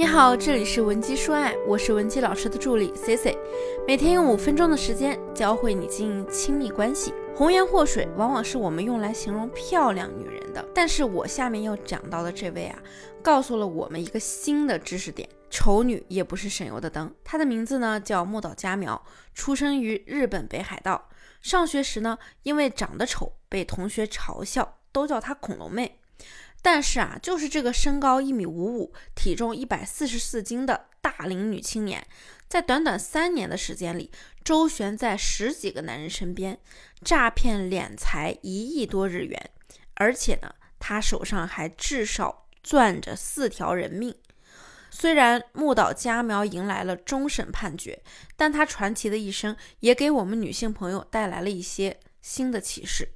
你好，这里是文姬说爱，我是文姬老师的助理 C C，每天用五分钟的时间教会你经营亲密关系。红颜祸水往往是我们用来形容漂亮女人的，但是我下面要讲到的这位啊，告诉了我们一个新的知识点：丑女也不是省油的灯。她的名字呢叫木岛佳苗，出生于日本北海道。上学时呢，因为长得丑被同学嘲笑，都叫她恐龙妹。但是啊，就是这个身高一米五五、体重一百四十四斤的大龄女青年，在短短三年的时间里，周旋在十几个男人身边，诈骗敛财一亿多日元，而且呢，她手上还至少攥着四条人命。虽然木岛佳苗迎来了终审判决，但她传奇的一生也给我们女性朋友带来了一些新的启示。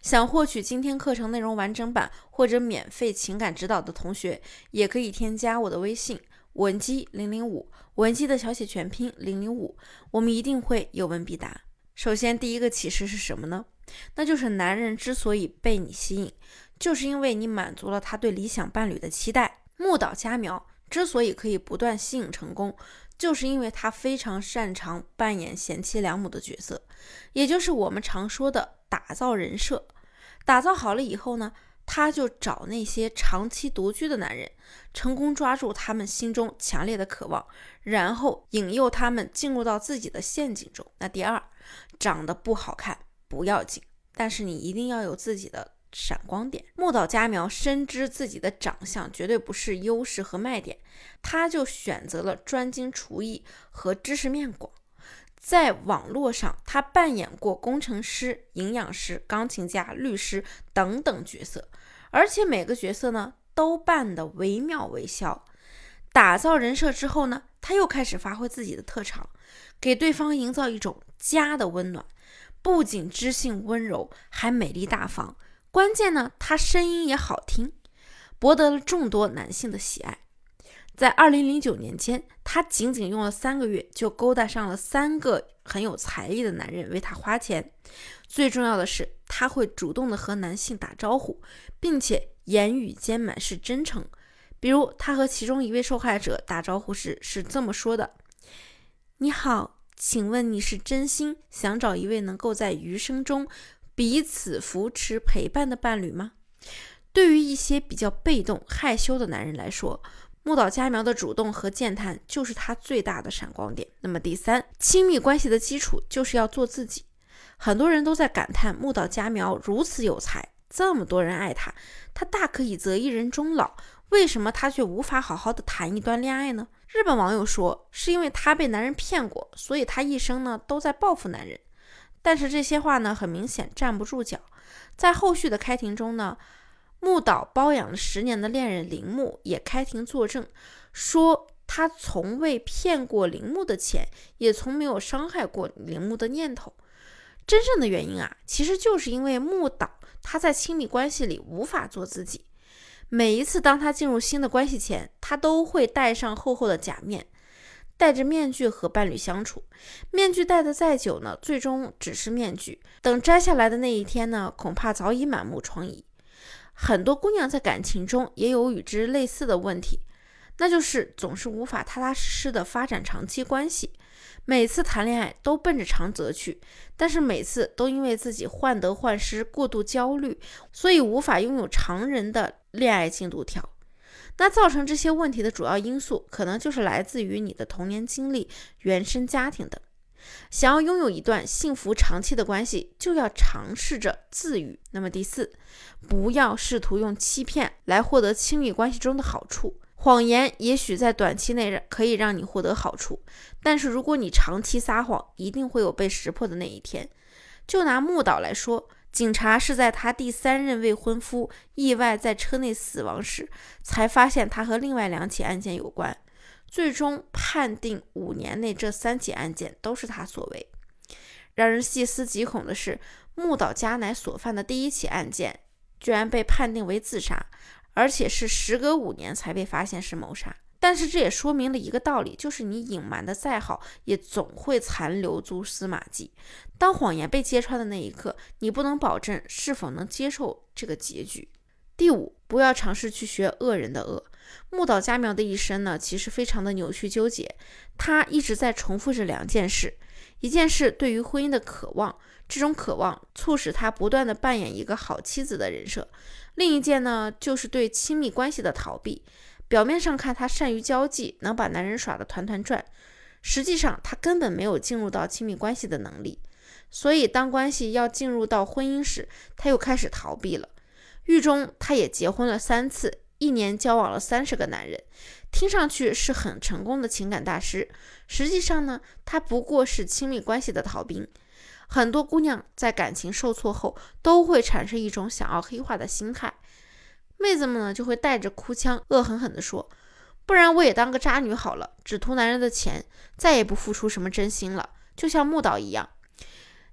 想获取今天课程内容完整版或者免费情感指导的同学，也可以添加我的微信文姬零零五，文姬的小写全拼零零五，我们一定会有问必答。首先，第一个启示是什么呢？那就是男人之所以被你吸引，就是因为你满足了他对理想伴侣的期待。木岛佳苗之所以可以不断吸引成功，就是因为他非常擅长扮演贤妻良母的角色，也就是我们常说的打造人设。打造好了以后呢，他就找那些长期独居的男人，成功抓住他们心中强烈的渴望，然后引诱他们进入到自己的陷阱中。那第二，长得不好看不要紧，但是你一定要有自己的闪光点。木岛佳苗深知自己的长相绝对不是优势和卖点，他就选择了专精厨艺和知识面广。在网络上，他扮演过工程师、营养师、钢琴家、律师等等角色，而且每个角色呢都扮得惟妙惟肖。打造人设之后呢，他又开始发挥自己的特长，给对方营造一种家的温暖。不仅知性温柔，还美丽大方，关键呢，他声音也好听，博得了众多男性的喜爱。在二零零九年间，他仅仅用了三个月就勾搭上了三个很有财力的男人为他花钱。最重要的是，他会主动的和男性打招呼，并且言语间满是真诚。比如，他和其中一位受害者打招呼时是这么说的：“你好，请问你是真心想找一位能够在余生中彼此扶持陪伴的伴侣吗？”对于一些比较被动害羞的男人来说，木岛佳苗的主动和健谈就是他最大的闪光点。那么第三，亲密关系的基础就是要做自己。很多人都在感叹木岛佳苗如此有才，这么多人爱他，他大可以择一人终老，为什么他却无法好好的谈一段恋爱呢？日本网友说，是因为他被男人骗过，所以他一生呢都在报复男人。但是这些话呢，很明显站不住脚。在后续的开庭中呢。木岛包养了十年的恋人铃木也开庭作证，说他从未骗过铃木的钱，也从没有伤害过铃木的念头。真正的原因啊，其实就是因为木岛他在亲密关系里无法做自己。每一次当他进入新的关系前，他都会戴上厚厚的假面，戴着面具和伴侣相处。面具戴得再久呢，最终只是面具。等摘下来的那一天呢，恐怕早已满目疮痍。很多姑娘在感情中也有与之类似的问题，那就是总是无法踏踏实实的发展长期关系，每次谈恋爱都奔着长则去，但是每次都因为自己患得患失、过度焦虑，所以无法拥有常人的恋爱进度条。那造成这些问题的主要因素，可能就是来自于你的童年经历、原生家庭等。想要拥有一段幸福长期的关系，就要尝试着自愈。那么第四，不要试图用欺骗来获得亲密关系中的好处。谎言也许在短期内可以让你获得好处，但是如果你长期撒谎，一定会有被识破的那一天。就拿木岛来说，警察是在他第三任未婚夫意外在车内死亡时，才发现他和另外两起案件有关。最终判定五年内这三起案件都是他所为。让人细思极恐的是，木岛佳乃所犯的第一起案件居然被判定为自杀，而且是时隔五年才被发现是谋杀。但是这也说明了一个道理，就是你隐瞒的再好，也总会残留蛛丝马迹。当谎言被揭穿的那一刻，你不能保证是否能接受这个结局。第五，不要尝试去学恶人的恶。木岛佳苗的一生呢，其实非常的扭曲纠结，他一直在重复着两件事：一件事对于婚姻的渴望，这种渴望促使他不断的扮演一个好妻子的人设；另一件呢，就是对亲密关系的逃避。表面上看他善于交际，能把男人耍得团团转，实际上他根本没有进入到亲密关系的能力。所以当关系要进入到婚姻时，他又开始逃避了。狱中他也结婚了三次。一年交往了三十个男人，听上去是很成功的情感大师。实际上呢，他不过是亲密关系的逃兵。很多姑娘在感情受挫后，都会产生一种想要黑化的心态。妹子们呢，就会带着哭腔，恶狠狠地说：“不然我也当个渣女好了，只图男人的钱，再也不付出什么真心了。”就像木岛一样。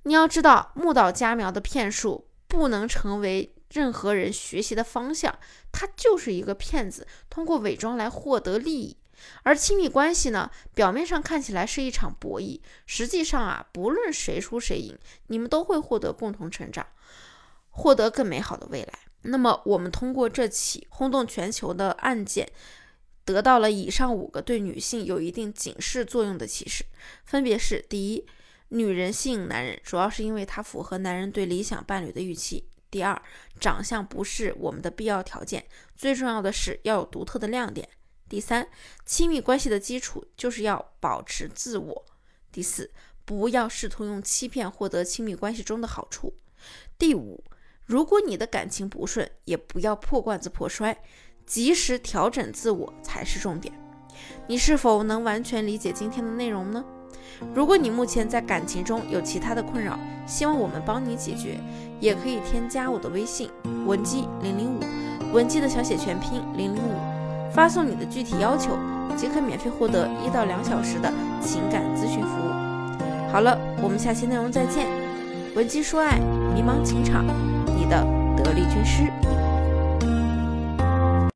你要知道，木岛佳苗的骗术不能成为。任何人学习的方向，他就是一个骗子，通过伪装来获得利益。而亲密关系呢，表面上看起来是一场博弈，实际上啊，不论谁输谁赢，你们都会获得共同成长，获得更美好的未来。那么，我们通过这起轰动全球的案件，得到了以上五个对女性有一定警示作用的启示，分别是：第一，女人吸引男人，主要是因为她符合男人对理想伴侣的预期。第二，长相不是我们的必要条件，最重要的是要有独特的亮点。第三，亲密关系的基础就是要保持自我。第四，不要试图用欺骗获得亲密关系中的好处。第五，如果你的感情不顺，也不要破罐子破摔，及时调整自我才是重点。你是否能完全理解今天的内容呢？如果你目前在感情中有其他的困扰，希望我们帮你解决，也可以添加我的微信文姬零零五，文姬的小写全拼零零五，发送你的具体要求，即可免费获得一到两小时的情感咨询服务。好了，我们下期内容再见。文姬说爱，迷茫情场，的得力军师。